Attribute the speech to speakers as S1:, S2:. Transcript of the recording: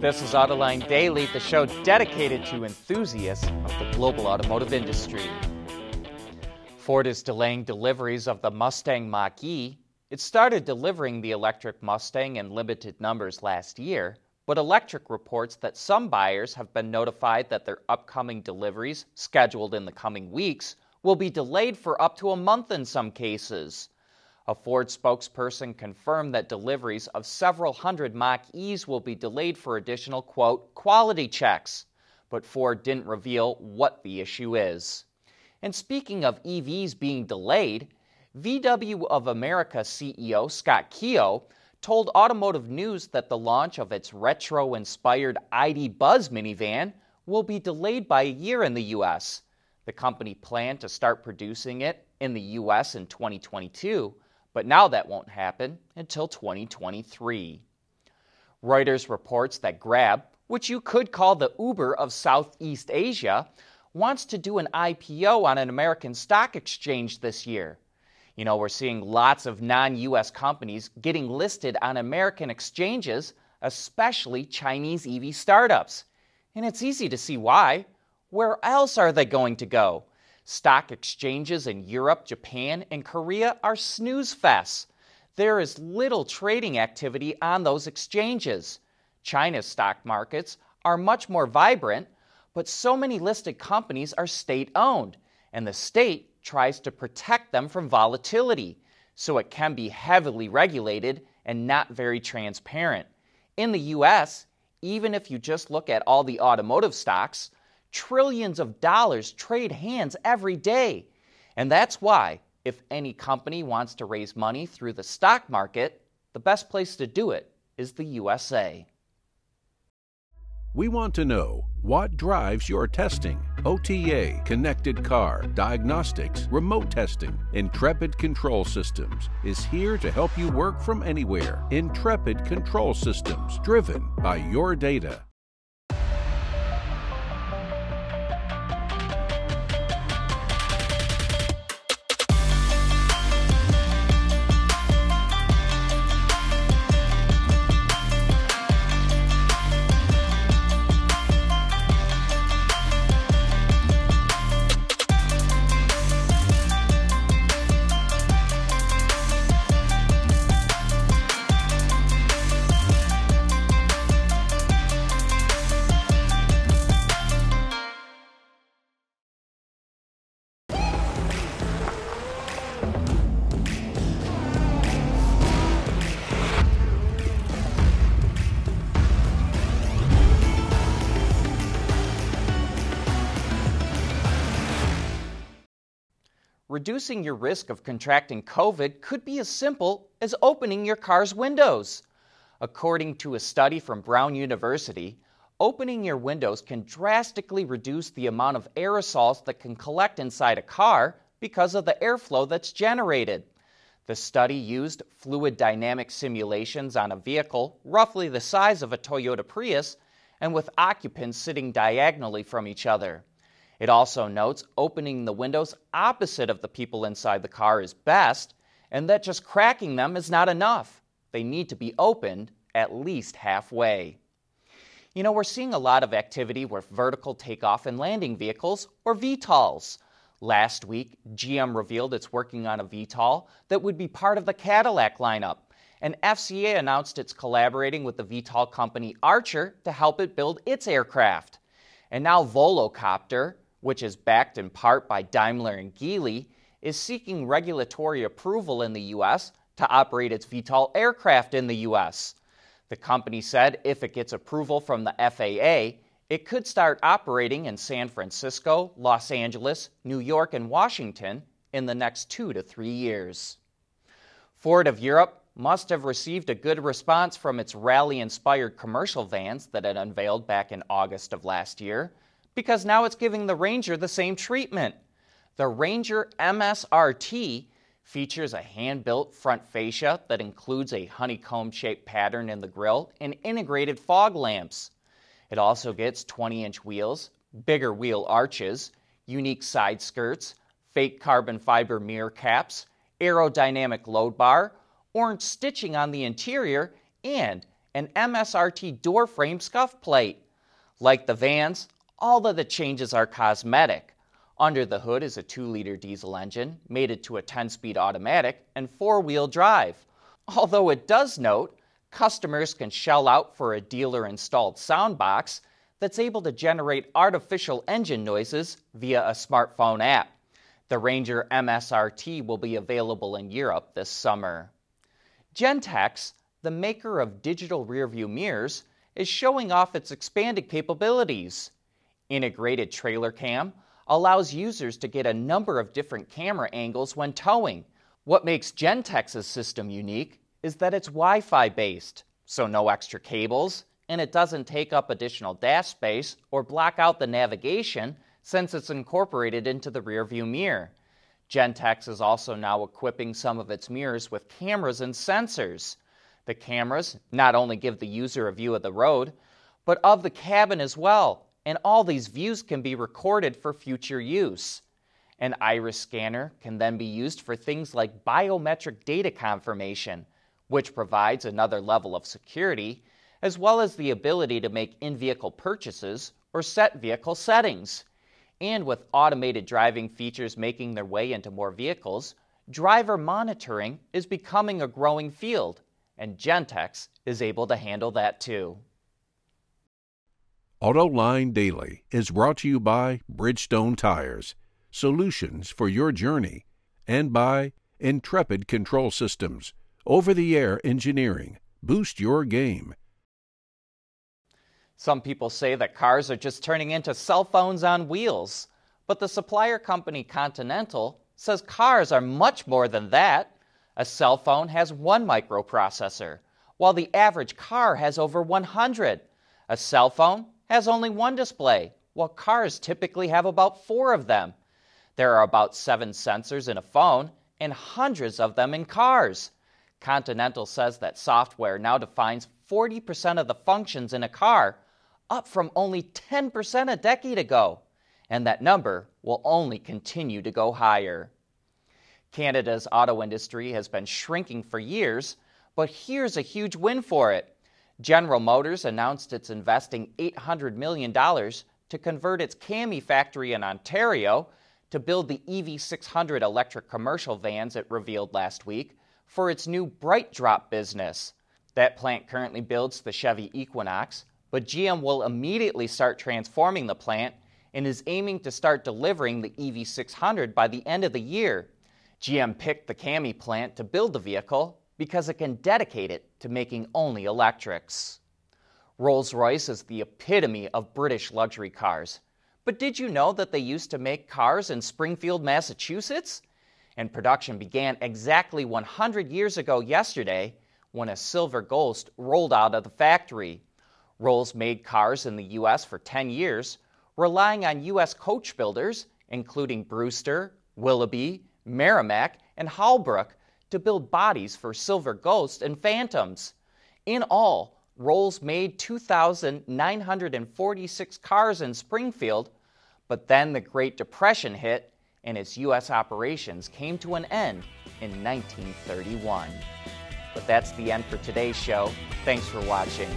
S1: This is Autoline Daily, the show dedicated to enthusiasts of the global automotive industry. Ford is delaying deliveries of the Mustang Mach E. It started delivering the electric Mustang in limited numbers last year, but Electrek reports that some buyers have been notified that their upcoming deliveries, scheduled in the coming weeks, will be delayed for up to a month in some cases. A Ford spokesperson confirmed that deliveries of several hundred Mach E's will be delayed for additional, quote, quality checks. But Ford didn't reveal what the issue is. And speaking of EVs being delayed, VW of America CEO Scott Keogh told Automotive News that the launch of its retro inspired ID Buzz minivan will be delayed by a year in the U.S. The company planned to start producing it in the U.S. in 2022 but now that won't happen until 2023. Reuters reports that Grab, which you could call the Uber of Southeast Asia, wants to do an IPO on an American stock exchange this year. You know, we're seeing lots of non US companies getting listed on American exchanges, especially Chinese EV startups. And it's easy to see why. Where else are they going to go? Stock exchanges in Europe, Japan, and Korea are snooze fests. There is little trading activity on those exchanges. China's stock markets are much more vibrant, but so many listed companies are state owned, and the state tries to protect them from volatility, so it can be heavily regulated and not very transparent. In the US, even if you just look at all the automotive stocks, Trillions of dollars trade hands every day. And that's why, if any company wants to raise money through the stock market, the best place to do it is the USA.
S2: We want to know what drives your testing. OTA, connected car, diagnostics, remote testing. Intrepid Control Systems is here to help you work from anywhere. Intrepid Control Systems, driven by your data.
S1: Reducing your risk of contracting COVID could be as simple as opening your car's windows. According to a study from Brown University, opening your windows can drastically reduce the amount of aerosols that can collect inside a car because of the airflow that's generated. The study used fluid dynamic simulations on a vehicle roughly the size of a Toyota Prius and with occupants sitting diagonally from each other. It also notes opening the windows opposite of the people inside the car is best, and that just cracking them is not enough. They need to be opened at least halfway. You know, we're seeing a lot of activity with vertical takeoff and landing vehicles, or VTOLs. Last week, GM revealed it's working on a VTOL that would be part of the Cadillac lineup, and FCA announced it's collaborating with the VTOL company Archer to help it build its aircraft. And now Volocopter, which is backed in part by Daimler and Geely, is seeking regulatory approval in the U.S. to operate its VTOL aircraft in the U.S. The company said if it gets approval from the FAA, it could start operating in San Francisco, Los Angeles, New York, and Washington in the next two to three years. Ford of Europe must have received a good response from its rally inspired commercial vans that it unveiled back in August of last year because now it's giving the Ranger the same treatment. The Ranger MSRT features a hand built front fascia that includes a honeycomb shaped pattern in the grille and integrated fog lamps. It also gets 20 inch wheels, bigger wheel arches, unique side skirts, fake carbon fiber mirror caps, aerodynamic load bar, orange stitching on the interior, and an MSRT door frame scuff plate. Like the vans, all of the changes are cosmetic. Under the hood is a 2 liter diesel engine, mated to a 10 speed automatic and four wheel drive. Although it does note, customers can shell out for a dealer installed sound box that's able to generate artificial engine noises via a smartphone app. The Ranger MSRT will be available in Europe this summer. Gentex, the maker of digital rearview mirrors, is showing off its expanded capabilities. Integrated trailer cam allows users to get a number of different camera angles when towing. What makes Gentex's system unique is that it's Wi Fi based, so no extra cables, and it doesn't take up additional dash space or block out the navigation since it's incorporated into the rearview mirror. Gentex is also now equipping some of its mirrors with cameras and sensors. The cameras not only give the user a view of the road, but of the cabin as well, and all these views can be recorded for future use. An iris scanner can then be used for things like biometric data confirmation, which provides another level of security as well as the ability to make in vehicle purchases or set vehicle settings. And with automated driving features making their way into more vehicles, driver monitoring is becoming a growing field, and Gentex is able to handle that too.
S2: AutoLine Daily is brought to you by Bridgestone Tires, solutions for your journey, and by Intrepid Control Systems, over the air engineering. Boost your game
S1: some people say that cars are just turning into cell phones on wheels. But the supplier company Continental says cars are much more than that. A cell phone has one microprocessor, while the average car has over 100. A cell phone has only one display, while cars typically have about four of them. There are about seven sensors in a phone and hundreds of them in cars. Continental says that software now defines 40% of the functions in a car, up from only 10% a decade ago, and that number will only continue to go higher. Canada's auto industry has been shrinking for years, but here's a huge win for it. General Motors announced it's investing $800 million to convert its Cami factory in Ontario to build the EV600 electric commercial vans it revealed last week for its new BrightDrop business. That plant currently builds the Chevy Equinox, but GM will immediately start transforming the plant and is aiming to start delivering the EV600 by the end of the year. GM picked the Cami plant to build the vehicle because it can dedicate it to making only electrics. Rolls Royce is the epitome of British luxury cars. But did you know that they used to make cars in Springfield, Massachusetts? And production began exactly 100 years ago yesterday when a silver ghost rolled out of the factory. Rolls made cars in the U.S. for 10 years, relying on U.S. coach builders, including Brewster, Willoughby, Merrimac, and Holbrook, to build bodies for Silver Ghost and Phantoms. In all, Rolls made 2,946 cars in Springfield, but then the Great Depression hit and its U.S. operations came to an end in 1931. But that's the end for today's show. Thanks for watching.